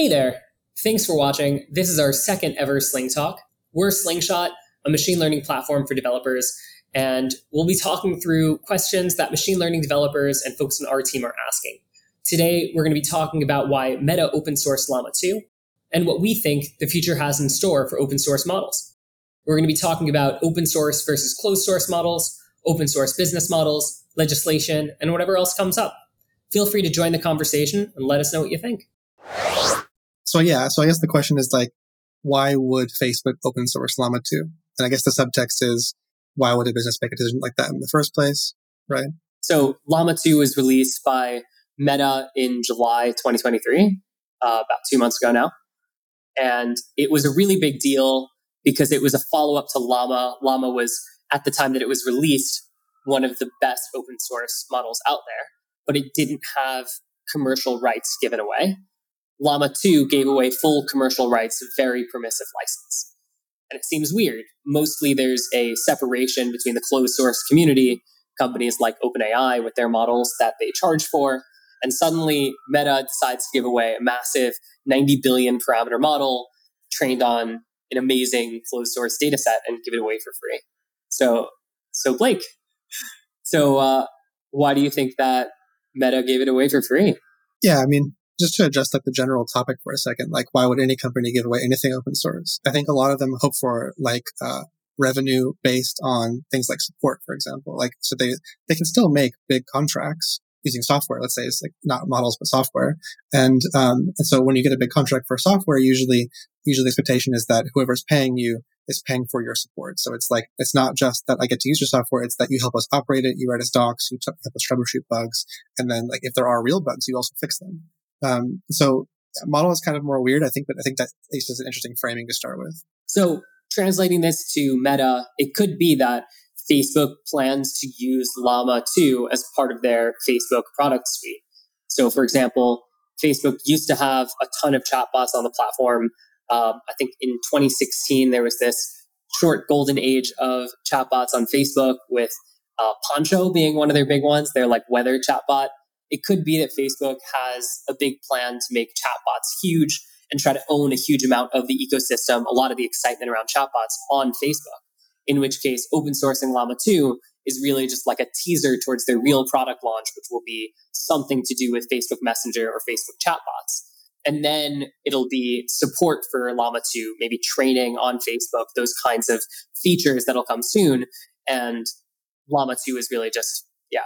Hey there. Thanks for watching. This is our second ever Sling Talk. We're Slingshot, a machine learning platform for developers, and we'll be talking through questions that machine learning developers and folks in our team are asking. Today, we're going to be talking about why Meta open sourced Llama 2 and what we think the future has in store for open source models. We're going to be talking about open source versus closed source models, open source business models, legislation, and whatever else comes up. Feel free to join the conversation and let us know what you think. So yeah, so I guess the question is like, why would Facebook open source Llama 2? And I guess the subtext is, why would a business make a decision like that in the first place? Right. So Llama 2 was released by Meta in July 2023, uh, about two months ago now. And it was a really big deal because it was a follow up to Llama. Llama was, at the time that it was released, one of the best open source models out there, but it didn't have commercial rights given away. Llama 2 gave away full commercial rights, very permissive license. And it seems weird. Mostly there's a separation between the closed source community, companies like OpenAI with their models that they charge for, and suddenly Meta decides to give away a massive 90 billion parameter model trained on an amazing closed source data set and give it away for free. So, so Blake, so uh, why do you think that Meta gave it away for free? Yeah, I mean, just to address like the general topic for a second, like why would any company give away anything open source? I think a lot of them hope for like uh, revenue based on things like support, for example. Like so they they can still make big contracts using software. Let's say it's like not models but software, and um, and so when you get a big contract for software, usually usually the expectation is that whoever's paying you is paying for your support. So it's like, it's not just that I get to use your software. It's that you help us operate it. You write us docs, you help us troubleshoot bugs. And then like if there are real bugs, you also fix them. Um, so model is kind of more weird, I think, but I think that at least is an interesting framing to start with. So translating this to Meta, it could be that Facebook plans to use Llama 2 as part of their Facebook product suite. So, for example, Facebook used to have a ton of chatbots on the platform. Um, I think in 2016, there was this short golden age of chatbots on Facebook with uh, Poncho being one of their big ones. They're like weather chatbot it could be that Facebook has a big plan to make chatbots huge and try to own a huge amount of the ecosystem, a lot of the excitement around chatbots on Facebook. In which case, open sourcing Llama 2 is really just like a teaser towards their real product launch, which will be something to do with Facebook Messenger or Facebook chatbots. And then it'll be support for Llama 2, maybe training on Facebook, those kinds of features that'll come soon. And Llama 2 is really just, yeah,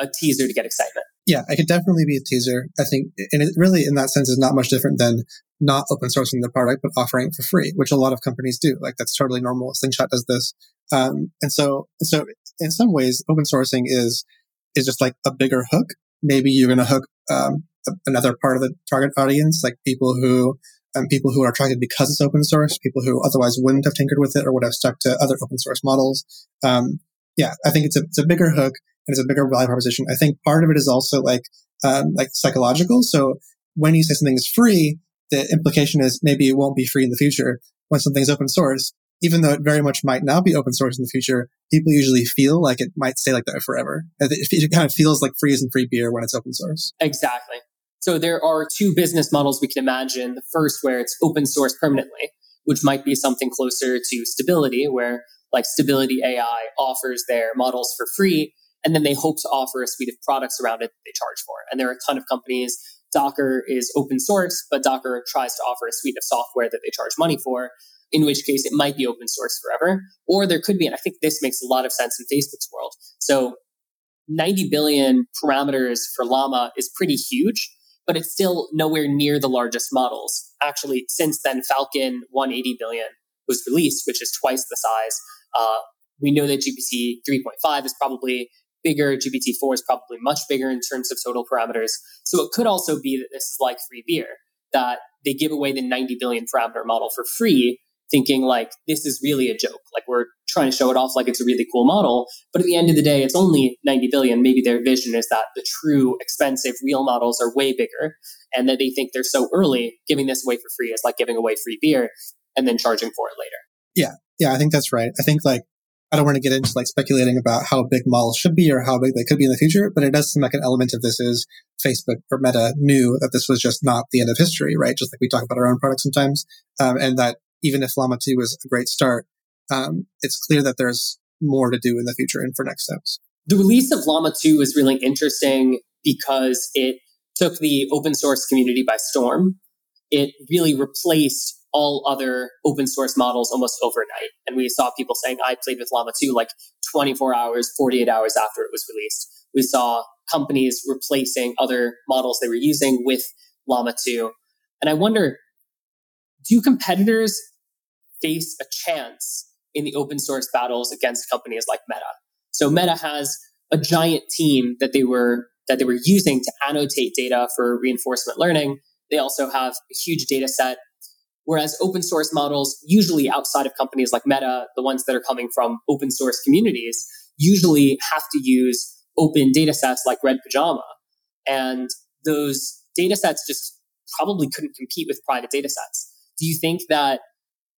a, a teaser to get excitement yeah, it could definitely be a teaser. I think, and it really, in that sense, is not much different than not open sourcing the product, but offering it for free, which a lot of companies do. Like that's totally normal. Slingshot does this. Um, and so, so in some ways, open sourcing is, is just like a bigger hook. Maybe you're going to hook, um, another part of the target audience, like people who, um, people who are attracted because it's open source, people who otherwise wouldn't have tinkered with it or would have stuck to other open source models. Um, yeah, I think it's a, it's a bigger hook and it's a bigger value proposition. I think part of it is also like um, like psychological. So when you say something is free, the implication is maybe it won't be free in the future. When something is open source, even though it very much might not be open source in the future, people usually feel like it might stay like that forever. It kind of feels like free isn't free beer when it's open source. Exactly. So there are two business models we can imagine. The first, where it's open source permanently, which might be something closer to stability, where like Stability AI offers their models for free and then they hope to offer a suite of products around it that they charge for. And there are a ton of companies. Docker is open source, but Docker tries to offer a suite of software that they charge money for, in which case it might be open source forever. Or there could be, and I think this makes a lot of sense in Facebook's world. So 90 billion parameters for Llama is pretty huge, but it's still nowhere near the largest models. Actually, since then, Falcon 180 billion was released, which is twice the size. Uh, we know that GPT 3.5 is probably bigger. GPT-4 is probably much bigger in terms of total parameters. So it could also be that this is like free beer, that they give away the 90 billion parameter model for free, thinking like this is really a joke. Like we're trying to show it off like it's a really cool model. But at the end of the day, it's only 90 billion. Maybe their vision is that the true expensive real models are way bigger and that they think they're so early, giving this away for free is like giving away free beer and then charging for it later. Yeah. Yeah. I think that's right. I think like I don't want to get into like speculating about how big models should be or how big they could be in the future, but it does seem like an element of this is Facebook or Meta knew that this was just not the end of history, right? Just like we talk about our own products sometimes. Um, and that even if Llama 2 was a great start, um, it's clear that there's more to do in the future and for next steps. The release of Llama 2 is really interesting because it took the open source community by storm. It really replaced all other open source models almost overnight. And we saw people saying, I played with Llama 2 like 24 hours, 48 hours after it was released. We saw companies replacing other models they were using with Llama 2. And I wonder do competitors face a chance in the open source battles against companies like Meta? So Meta has a giant team that they were that they were using to annotate data for reinforcement learning. They also have a huge data set Whereas open source models, usually outside of companies like Meta, the ones that are coming from open source communities, usually have to use open data sets like Red Pajama. And those data sets just probably couldn't compete with private data sets. Do you think that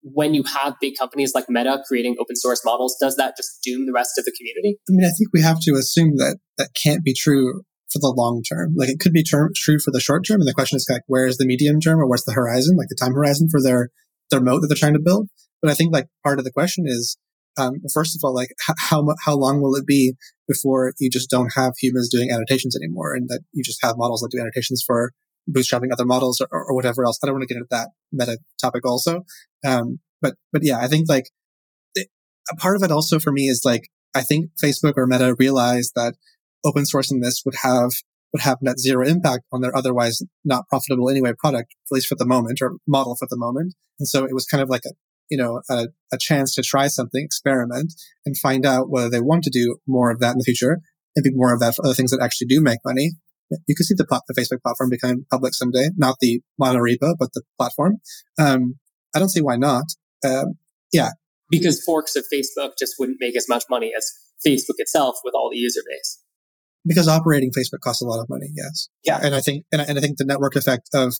when you have big companies like Meta creating open source models, does that just doom the rest of the community? I mean, I think we have to assume that that can't be true for the long term. Like it could be term, true for the short term. And the question is like, where is the medium term or what's the horizon, like the time horizon for their, their moat that they're trying to build? But I think like part of the question is, um, first of all, like how, how long will it be before you just don't have humans doing annotations anymore and that you just have models that do annotations for bootstrapping other models or, or whatever else. I don't want to get into that meta topic also. Um, but, but yeah, I think like it, a part of it also for me is like, I think Facebook or Meta realized that open sourcing this would have would have net zero impact on their otherwise not profitable anyway product, at least for the moment, or model for the moment. And so it was kind of like a you know a, a chance to try something, experiment, and find out whether they want to do more of that in the future and be more of that for other things that actually do make money. You could see the, the Facebook platform becoming public someday, not the monorepo, but the platform. Um, I don't see why not. Um, yeah, because forks of Facebook just wouldn't make as much money as Facebook itself with all the user base because operating Facebook costs a lot of money. Yes. Yeah. And I think, and I, and I think the network effect of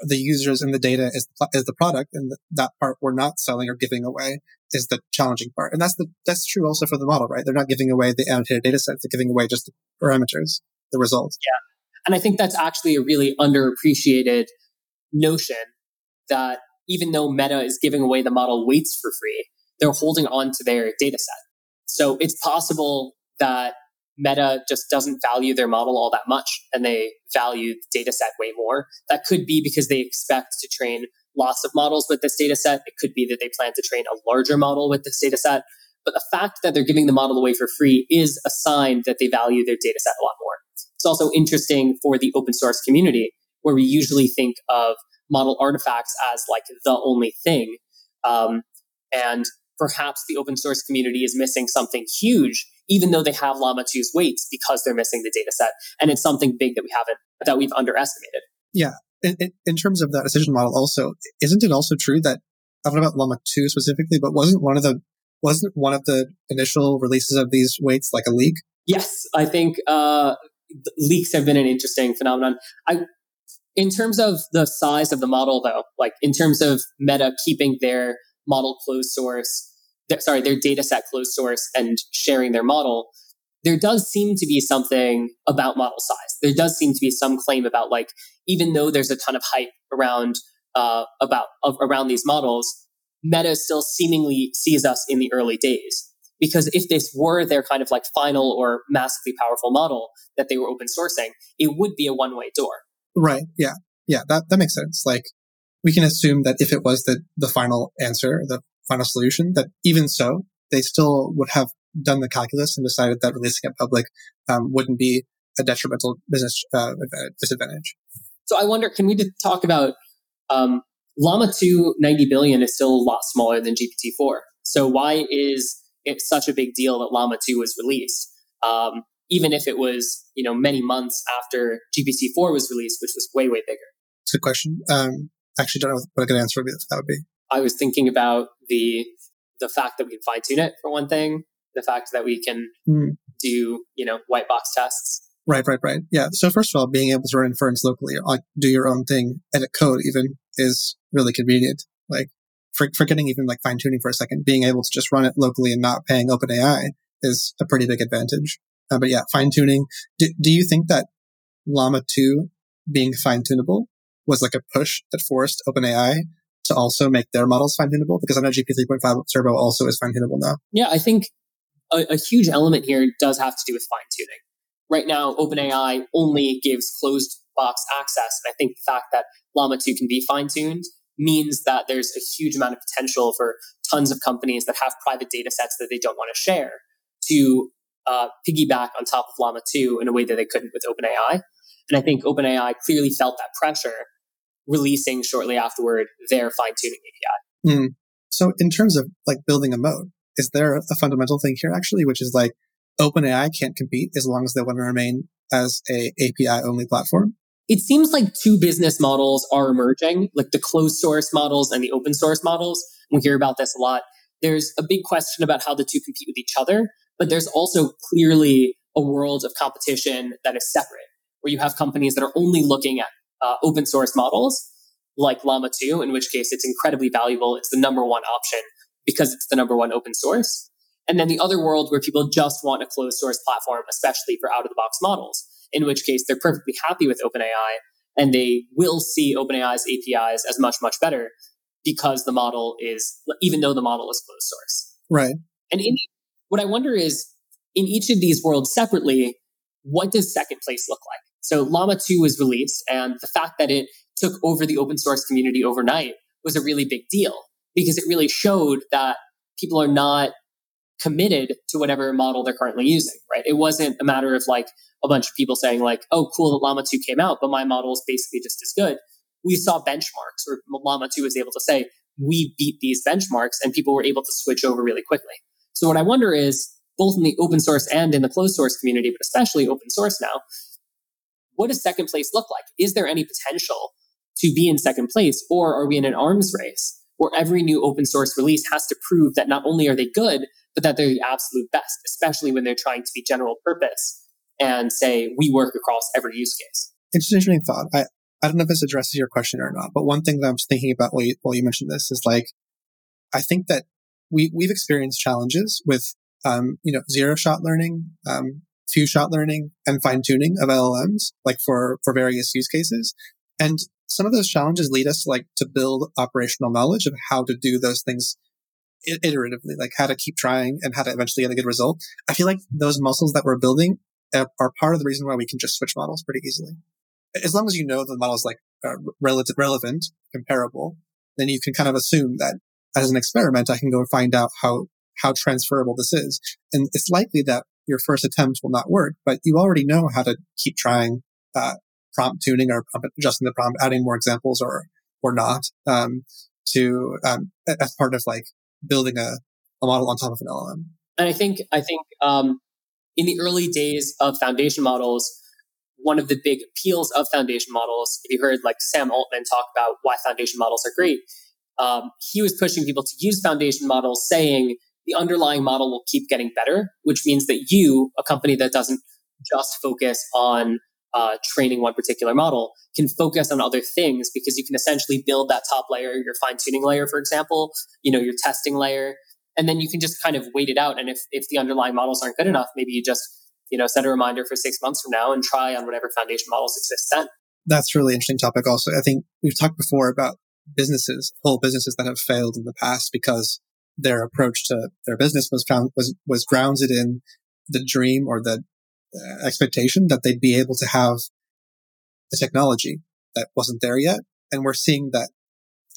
the users and the data is, is the product and the, that part we're not selling or giving away is the challenging part. And that's the, that's true also for the model, right? They're not giving away the annotated data sets. They're giving away just the parameters, the results. Yeah. And I think that's actually a really underappreciated notion that even though Meta is giving away the model weights for free, they're holding on to their data set. So it's possible that Meta just doesn't value their model all that much and they value the data set way more. That could be because they expect to train lots of models with this data set. It could be that they plan to train a larger model with this data set. But the fact that they're giving the model away for free is a sign that they value their data set a lot more. It's also interesting for the open source community, where we usually think of model artifacts as like the only thing. Um, and perhaps the open source community is missing something huge even though they have Llama 2's weights because they're missing the data set. And it's something big that we haven't, that we've underestimated. Yeah. In, in, terms of that decision model also, isn't it also true that, I don't know about Llama 2 specifically, but wasn't one of the, wasn't one of the initial releases of these weights like a leak? Yes. I think, uh, leaks have been an interesting phenomenon. I, in terms of the size of the model though, like in terms of Meta keeping their model closed source, sorry, their data set closed source and sharing their model, there does seem to be something about model size. There does seem to be some claim about like, even though there's a ton of hype around uh, about uh, around these models, Meta still seemingly sees us in the early days. Because if this were their kind of like final or massively powerful model that they were open sourcing, it would be a one way door. Right. Yeah. Yeah. That, that makes sense. Like we can assume that if it was the, the final answer, the final solution, that even so, they still would have done the calculus and decided that releasing it public um, wouldn't be a detrimental business uh, disadvantage. So I wonder, can we talk about um, Llama 2 90 billion is still a lot smaller than GPT-4. So why is it such a big deal that Llama 2 was released? Um, even if it was, you know, many months after GPT-4 was released, which was way, way bigger. It's a good question. Um, actually don't know what a good answer would be, that would be. I was thinking about the the fact that we can fine tune it for one thing, the fact that we can mm. do you know white box tests. Right, right, right. Yeah. So first of all, being able to run inference locally, like do your own thing, edit code even, is really convenient. Like for, forgetting even like fine tuning for a second, being able to just run it locally and not paying OpenAI is a pretty big advantage. Uh, but yeah, fine tuning. Do, do you think that Llama 2 being fine tunable was like a push that forced OpenAI to also make their models fine tunable? Because I know GPT 3.5 Turbo also is fine tunable now. Yeah, I think a, a huge element here does have to do with fine tuning. Right now, OpenAI only gives closed box access. And I think the fact that Llama 2 can be fine tuned means that there's a huge amount of potential for tons of companies that have private data sets that they don't want to share to uh, piggyback on top of Llama 2 in a way that they couldn't with OpenAI. And I think OpenAI clearly felt that pressure, releasing shortly afterward their fine tuning API. Mm. So, in terms of like building a moat, is there a fundamental thing here actually, which is like OpenAI can't compete as long as they want to remain as a API only platform? It seems like two business models are emerging, like the closed source models and the open source models. We hear about this a lot. There's a big question about how the two compete with each other, but there's also clearly a world of competition that is separate, where you have companies that are only looking at uh, open source models like Llama 2, in which case it's incredibly valuable. It's the number one option because it's the number one open source. And then the other world where people just want a closed source platform, especially for out of the box models, in which case they're perfectly happy with OpenAI and they will see OpenAI's APIs as much, much better because the model is, even though the model is closed source. Right. And in, what I wonder is in each of these worlds separately, what does second place look like? So Llama 2 was released, and the fact that it took over the open source community overnight was a really big deal because it really showed that people are not committed to whatever model they're currently using, right? It wasn't a matter of like a bunch of people saying like, oh, cool, that Llama 2 came out, but my model is basically just as good. We saw benchmarks where Llama 2 was able to say, we beat these benchmarks and people were able to switch over really quickly. So what I wonder is, both in the open source and in the closed source community, but especially open source now, what does second place look like? Is there any potential to be in second place, or are we in an arms race where every new open source release has to prove that not only are they good, but that they're the absolute best, especially when they're trying to be general purpose and say we work across every use case. It's an interesting thought. I, I don't know if this addresses your question or not, but one thing that I'm thinking about while you, while you mentioned this is like, I think that we, we've experienced challenges with, um, you know, zero shot learning, um, few shot learning and fine tuning of LLMs, like for, for various use cases. And some of those challenges lead us like to build operational knowledge of how to do those things iteratively, like how to keep trying and how to eventually get a good result. I feel like those muscles that we're building are part of the reason why we can just switch models pretty easily. As long as you know the model is like uh, relative, relevant, comparable, then you can kind of assume that as an experiment, I can go and find out how, how transferable this is. And it's likely that your first attempt will not work, but you already know how to keep trying, uh, prompt tuning or adjusting the prompt, adding more examples or, or not, um, to, um, as part of like building a, a model on top of an LLM. And I think, I think, um, in the early days of foundation models, one of the big appeals of foundation models, if you heard like Sam Altman talk about why foundation models are great, um, he was pushing people to use foundation models, saying the underlying model will keep getting better, which means that you, a company that doesn't just focus on uh, training one particular model, can focus on other things because you can essentially build that top layer, your fine tuning layer, for example, you know, your testing layer, and then you can just kind of wait it out. And if if the underlying models aren't good enough, maybe you just you know set a reminder for six months from now and try on whatever foundation models exist then. That's really interesting topic. Also, I think we've talked before about businesses, whole businesses that have failed in the past because their approach to their business was found was was grounded in the dream or the uh, expectation that they'd be able to have the technology that wasn't there yet. And we're seeing that.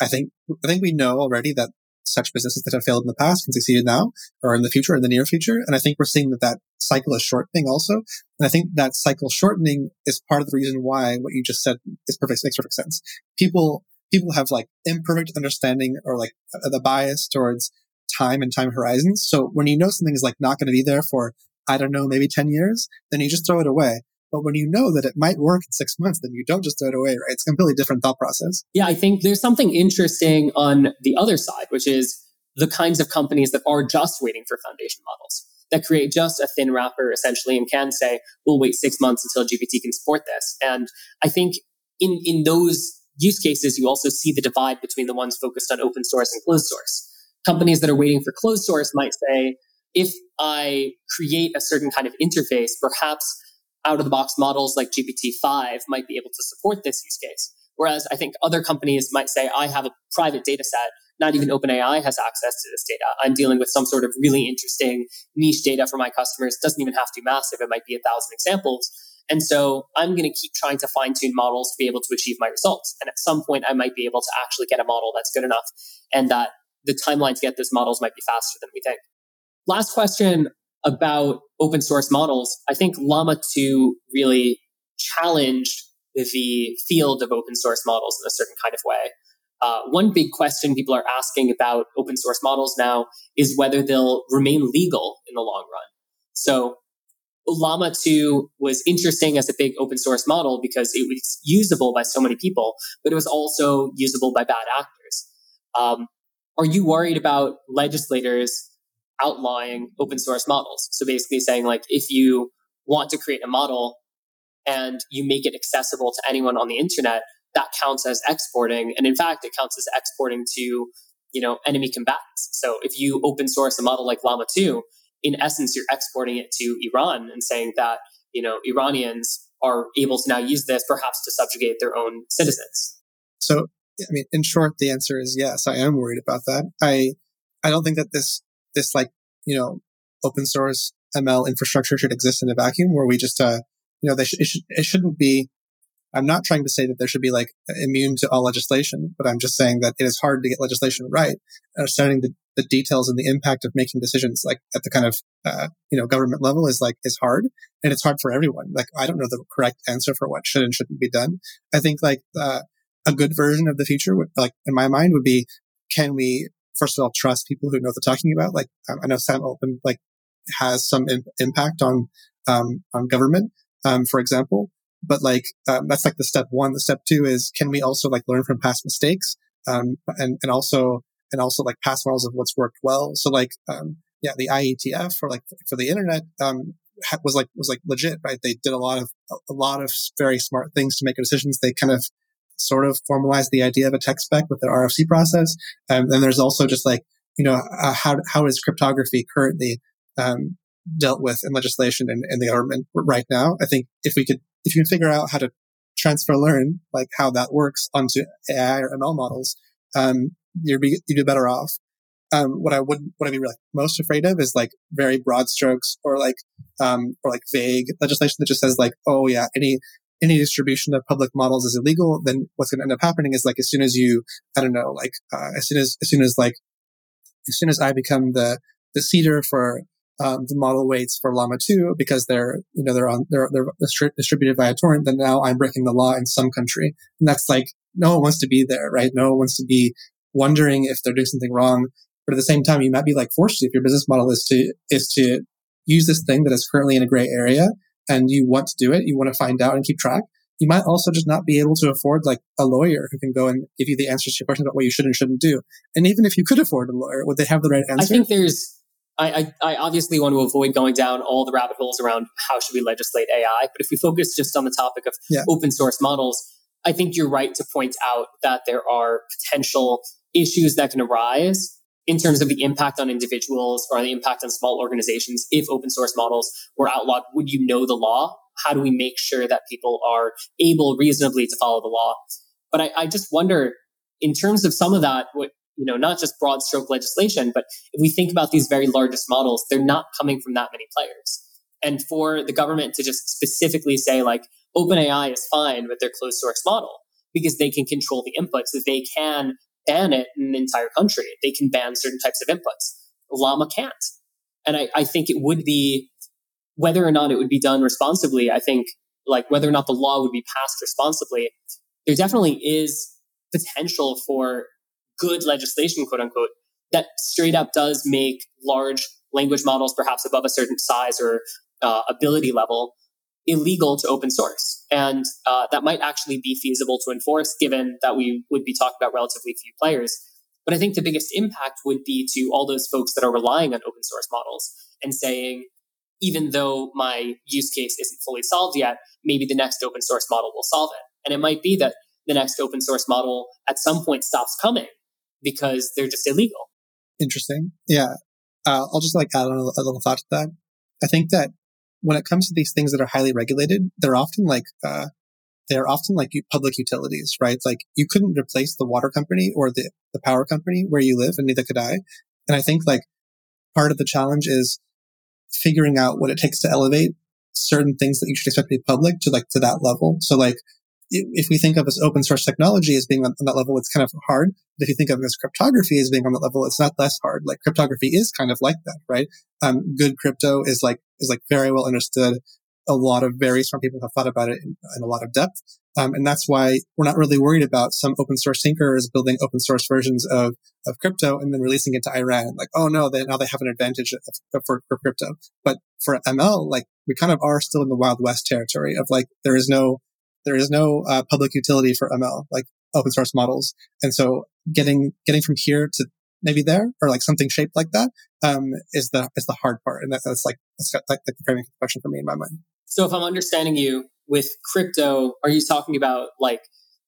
I think I think we know already that such businesses that have failed in the past can succeed now or in the future, in the near future. And I think we're seeing that that cycle is shortening also. And I think that cycle shortening is part of the reason why what you just said is perfect, makes perfect sense. People, people have like imperfect understanding or like the bias towards time and time horizons. So when you know something is like not going to be there for, I don't know, maybe 10 years, then you just throw it away. But when you know that it might work in six months, then you don't just throw it away, right? It's a completely different thought process. Yeah, I think there's something interesting on the other side, which is the kinds of companies that are just waiting for foundation models that create just a thin wrapper essentially and can say, we'll wait six months until GPT can support this. And I think in, in those use cases, you also see the divide between the ones focused on open source and closed source. Companies that are waiting for closed source might say, if I create a certain kind of interface, perhaps out of the box models like GPT-5 might be able to support this use case. Whereas I think other companies might say, I have a private data set. Not even OpenAI has access to this data. I'm dealing with some sort of really interesting niche data for my customers. It doesn't even have to be massive. It might be a thousand examples. And so I'm going to keep trying to fine tune models to be able to achieve my results. And at some point, I might be able to actually get a model that's good enough and that the timeline to get those models might be faster than we think. Last question about open source models. I think Llama 2 really challenged the field of open source models in a certain kind of way. Uh, one big question people are asking about open source models now is whether they'll remain legal in the long run. So Llama 2 was interesting as a big open source model because it was usable by so many people, but it was also usable by bad actors. Um, are you worried about legislators outlawing open source models? So basically saying like, if you want to create a model and you make it accessible to anyone on the internet, that counts as exporting. And in fact, it counts as exporting to, you know, enemy combatants. So if you open source a model like Llama 2, in essence, you're exporting it to Iran and saying that, you know, Iranians are able to now use this perhaps to subjugate their own citizens. So, I mean, in short, the answer is yes, I am worried about that. I, I don't think that this, this like, you know, open source ML infrastructure should exist in a vacuum where we just, uh, you know, they sh- it, should, it shouldn't be I'm not trying to say that there should be like immune to all legislation, but I'm just saying that it is hard to get legislation right. Understanding the, the details and the impact of making decisions like at the kind of, uh, you know, government level is like, is hard and it's hard for everyone. Like, I don't know the correct answer for what should and shouldn't be done. I think like, uh, a good version of the future would like, in my mind would be, can we, first of all, trust people who know what they're talking about? Like, I know Sam open like, has some in, impact on, um, on government, um, for example. But like um, that's like the step one. The step two is can we also like learn from past mistakes um, and and also and also like past models of what's worked well? So like um, yeah the ietf for like for the internet um, was like was like legit right? They did a lot of a lot of very smart things to make decisions. They kind of sort of formalized the idea of a tech spec with the rfc process um, and then there's also just like you know uh, how how is cryptography currently um, dealt with in legislation and in the government right now i think if we could if you can figure out how to transfer learn, like how that works onto AI or ML models, um, you're be, you'd be better off. Um, what I would, what I'd be like most afraid of is like very broad strokes or like, um, or like vague legislation that just says like, oh yeah, any, any distribution of public models is illegal. Then what's going to end up happening is like, as soon as you, I don't know, like, uh, as soon as, as soon as like, as soon as I become the, the seeder for um, the model weights for Llama 2 because they're, you know, they're on, they're, they're distributed via torrent, then now I'm breaking the law in some country. And that's like, no one wants to be there, right? No one wants to be wondering if they're doing something wrong. But at the same time, you might be like forced to, if your business model is to, is to use this thing that is currently in a gray area and you want to do it, you want to find out and keep track. You might also just not be able to afford like a lawyer who can go and give you the answers to your questions about what you should and shouldn't do. And even if you could afford a lawyer, would they have the right answer? I think there's I, I, obviously want to avoid going down all the rabbit holes around how should we legislate AI. But if we focus just on the topic of yeah. open source models, I think you're right to point out that there are potential issues that can arise in terms of the impact on individuals or the impact on small organizations if open source models were outlawed. Would you know the law? How do we make sure that people are able reasonably to follow the law? But I, I just wonder, in terms of some of that, what you know, not just broad stroke legislation, but if we think about these very largest models, they're not coming from that many players. And for the government to just specifically say like OpenAI is fine with their closed source model because they can control the inputs, that they can ban it in an entire country. They can ban certain types of inputs. Llama can't. And I, I think it would be whether or not it would be done responsibly, I think like whether or not the law would be passed responsibly, there definitely is potential for good legislation, quote unquote, that straight up does make large language models, perhaps above a certain size or uh, ability level, illegal to open source. And uh, that might actually be feasible to enforce, given that we would be talking about relatively few players. But I think the biggest impact would be to all those folks that are relying on open source models and saying, even though my use case isn't fully solved yet, maybe the next open source model will solve it. And it might be that the next open source model at some point stops coming because they're just illegal. Interesting. Yeah. Uh, I'll just like add a, a little thought to that. I think that when it comes to these things that are highly regulated, they're often like, uh, they're often like public utilities, right? Like you couldn't replace the water company or the, the power company where you live and neither could I. And I think like part of the challenge is figuring out what it takes to elevate certain things that you should expect to be public to like to that level. So like if we think of as open source technology as being on, that level, it's kind of hard. But if you think of as cryptography as being on that level, it's not less hard. Like cryptography is kind of like that, right? Um, good crypto is like, is like very well understood. A lot of very smart people have thought about it in, in a lot of depth. Um, and that's why we're not really worried about some open source thinkers building open source versions of, of crypto and then releasing it to Iran. Like, oh no, they, now they have an advantage of, of, for, for crypto. But for ML, like we kind of are still in the Wild West territory of like, there is no there is no uh, public utility for ML, like open source models. And so getting, getting from here to maybe there or like something shaped like that, um, is the, is the hard part. And that, that's like, that's like the framing question for me in my mind. So if I'm understanding you with crypto, are you talking about like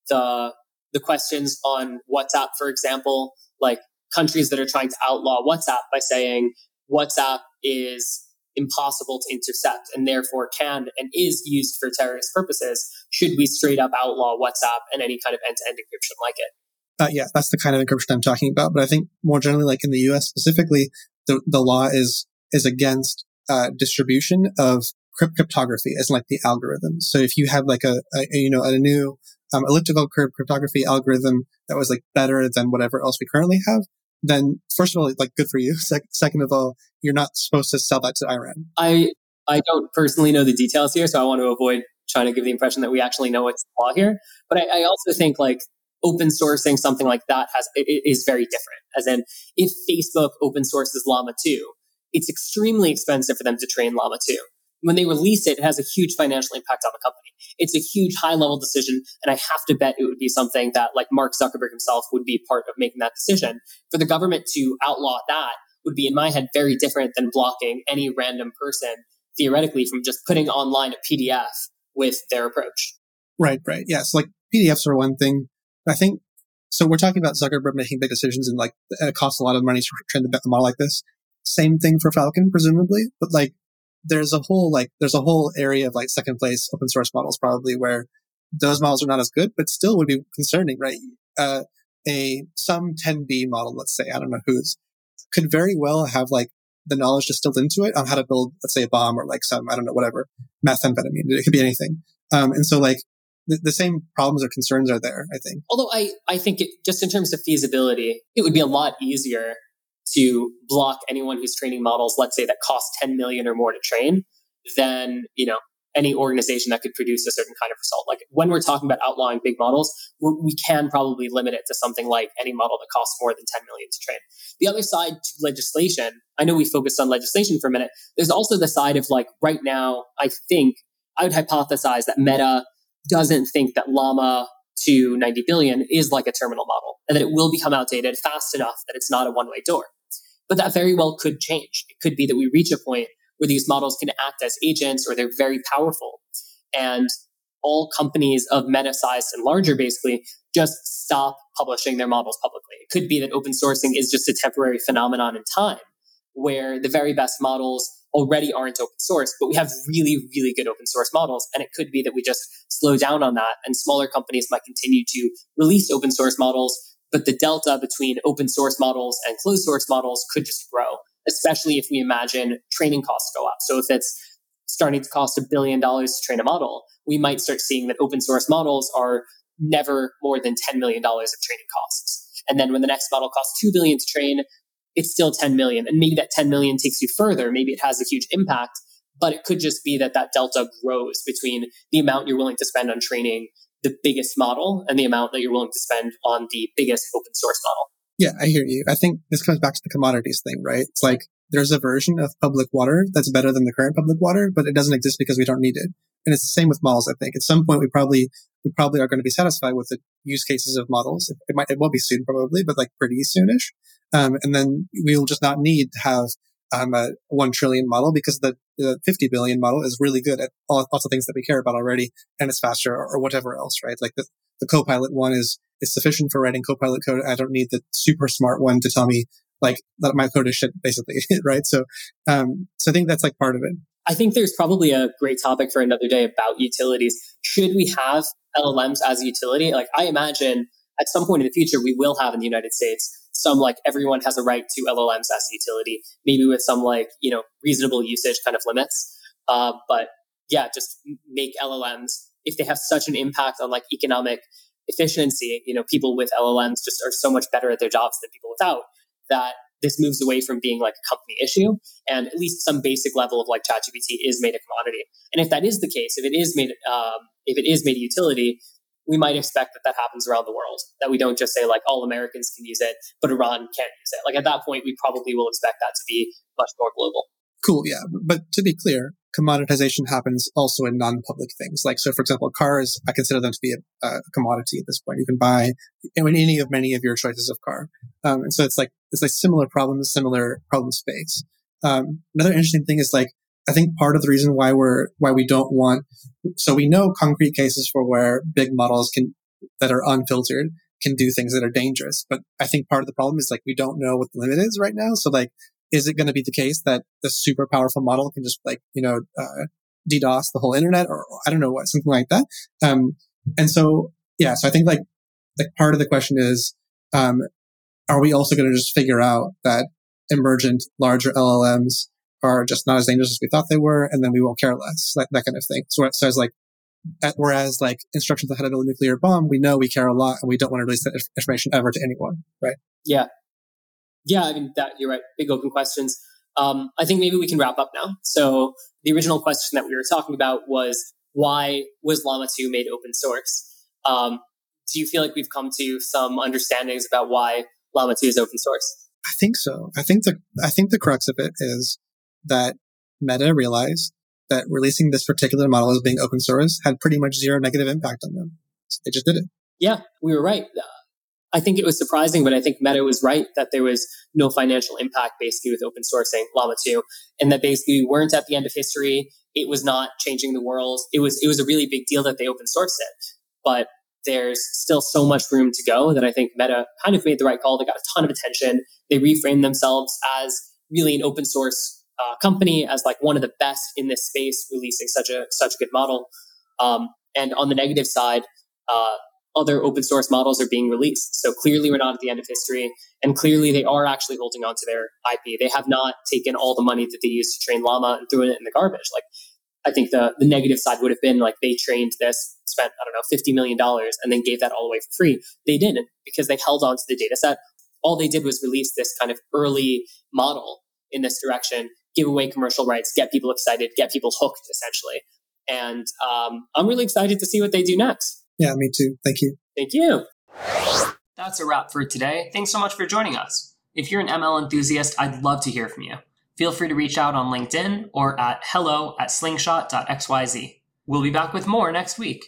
the, the questions on WhatsApp, for example, like countries that are trying to outlaw WhatsApp by saying WhatsApp is impossible to intercept and therefore can and is used for terrorist purposes should we straight up outlaw whatsapp and any kind of end-to-end encryption like it. Uh, yeah that's the kind of encryption i'm talking about but i think more generally like in the us specifically the, the law is is against uh, distribution of cryptography as like the algorithm. So if you have like a, a you know a new um, elliptical curve cryptography algorithm that was like better than whatever else we currently have then first of all, like good for you. second of all, you're not supposed to sell that to Iran. I I don't personally know the details here, so I want to avoid trying to give the impression that we actually know what's law here. But I, I also think like open sourcing something like that has is very different. As in, if Facebook open sources Llama 2, it's extremely expensive for them to train Llama 2 when they release it, it has a huge financial impact on the company. It's a huge high level decision. And I have to bet it would be something that like Mark Zuckerberg himself would be part of making that decision. For the government to outlaw that would be in my head very different than blocking any random person theoretically from just putting online a PDF with their approach. Right, right. Yeah. So like PDFs are one thing. I think so we're talking about Zuckerberg making big decisions and like it costs a lot of money to train the model like this. Same thing for Falcon, presumably, but like there's a whole like there's a whole area of like second place open source models probably where those models are not as good, but still would be concerning, right? Uh, a some 10b model, let's say, I don't know whose, could very well have like the knowledge distilled into it on how to build, let's say, a bomb or like some I don't know whatever methamphetamine. It could be anything. Um, and so like the, the, same problems or concerns are there. I think. Although I I think it, just in terms of feasibility, it would be a lot easier to block anyone who's training models, let's say that cost 10 million or more to train, then, you know, any organization that could produce a certain kind of result. Like when we're talking about outlawing big models, we can probably limit it to something like any model that costs more than 10 million to train. The other side to legislation, I know we focused on legislation for a minute. There's also the side of like right now, I think I would hypothesize that Meta doesn't think that Llama 2 90 billion is like a terminal model and that it will become outdated fast enough that it's not a one way door. But that very well could change. It could be that we reach a point where these models can act as agents or they're very powerful. And all companies of meta size and larger basically just stop publishing their models publicly. It could be that open sourcing is just a temporary phenomenon in time where the very best models already aren't open source, but we have really, really good open source models. And it could be that we just slow down on that and smaller companies might continue to release open source models but the delta between open source models and closed source models could just grow, especially if we imagine training costs go up. So if it's starting to cost a billion dollars to train a model, we might start seeing that open source models are never more than $10 million of training costs. And then when the next model costs 2 billion to train, it's still 10 million. And maybe that 10 million takes you further. Maybe it has a huge impact, but it could just be that that delta grows between the amount you're willing to spend on training the biggest model and the amount that you're willing to spend on the biggest open source model. Yeah, I hear you. I think this comes back to the commodities thing, right? It's like there's a version of public water that's better than the current public water, but it doesn't exist because we don't need it. And it's the same with models, I think. At some point we probably we probably are going to be satisfied with the use cases of models. It might it will be soon probably, but like pretty soonish. Um, and then we will just not need to have um, a one trillion model because the, the 50 billion model is really good at all, lots of things that we care about already and it's faster or, or whatever else, right? Like the, the Copilot one is is sufficient for writing Copilot code. I don't need the super smart one to tell me like that my code is shit, basically, right? So, um, so I think that's like part of it. I think there's probably a great topic for another day about utilities. Should we have LLMs as a utility? Like, I imagine at some point in the future, we will have in the United States some like everyone has a right to LLMs as a utility, maybe with some like, you know, reasonable usage kind of limits. Uh, but yeah, just make LLMs if they have such an impact on like economic efficiency, you know, people with LLMs just are so much better at their jobs than people without that this moves away from being like a company issue and at least some basic level of like ChatGPT is made a commodity. And if that is the case, if it is made, um, if it is made a utility, we might expect that that happens around the world. That we don't just say like all Americans can use it, but Iran can't use it. Like at that point, we probably will expect that to be much more global. Cool, yeah. But to be clear, commoditization happens also in non-public things. Like, so for example, cars, I consider them to be a, a commodity at this point. You can buy in any of many of your choices of car. Um, and so it's like, it's like similar problems, similar problem space. Um, another interesting thing is like, I think part of the reason why we're, why we don't want, so we know concrete cases for where big models can, that are unfiltered can do things that are dangerous. But I think part of the problem is like, we don't know what the limit is right now. So like, is it going to be the case that the super powerful model can just like, you know, uh, DDoS the whole internet or I don't know what, something like that. Um, and so, yeah, so I think like, like part of the question is, um, are we also going to just figure out that emergent larger LLMs are just not as dangerous as we thought they were, and then we won't care less, like that kind of thing. So, so as like, at, whereas like instructions ahead of a nuclear bomb, we know we care a lot and we don't want to release that information ever to anyone, right? Yeah, yeah, I mean that you're right. Big open questions. Um, I think maybe we can wrap up now. So the original question that we were talking about was why was Llama 2 made open source? Um, do you feel like we've come to some understandings about why Llama 2 is open source? I think so. I think the I think the crux of it is that Meta realized that releasing this particular model as being open source had pretty much zero negative impact on them. So they just did it. Yeah, we were right. I think it was surprising, but I think Meta was right that there was no financial impact basically with open sourcing Llama 2 and that basically we weren't at the end of history. It was not changing the world. It was, it was a really big deal that they open sourced it, but there's still so much room to go that I think Meta kind of made the right call. They got a ton of attention. They reframed themselves as really an open source uh, company, as like one of the best in this space, releasing such a such a good model. Um, and on the negative side, uh, other open source models are being released. So clearly we're not at the end of history. And clearly they are actually holding on to their IP. They have not taken all the money that they used to train Llama and threw it in the garbage. Like I think the, the negative side would have been like they trained this, spent, I don't know, $50 million and then gave that all away for free. They didn't because they held on to the data set. All they did was release this kind of early model in this direction, give away commercial rights, get people excited, get people hooked essentially. And um, I'm really excited to see what they do next. Yeah, me too. Thank you. Thank you. That's a wrap for today. Thanks so much for joining us. If you're an ML enthusiast, I'd love to hear from you. Feel free to reach out on LinkedIn or at hello at slingshot.xyz. We'll be back with more next week.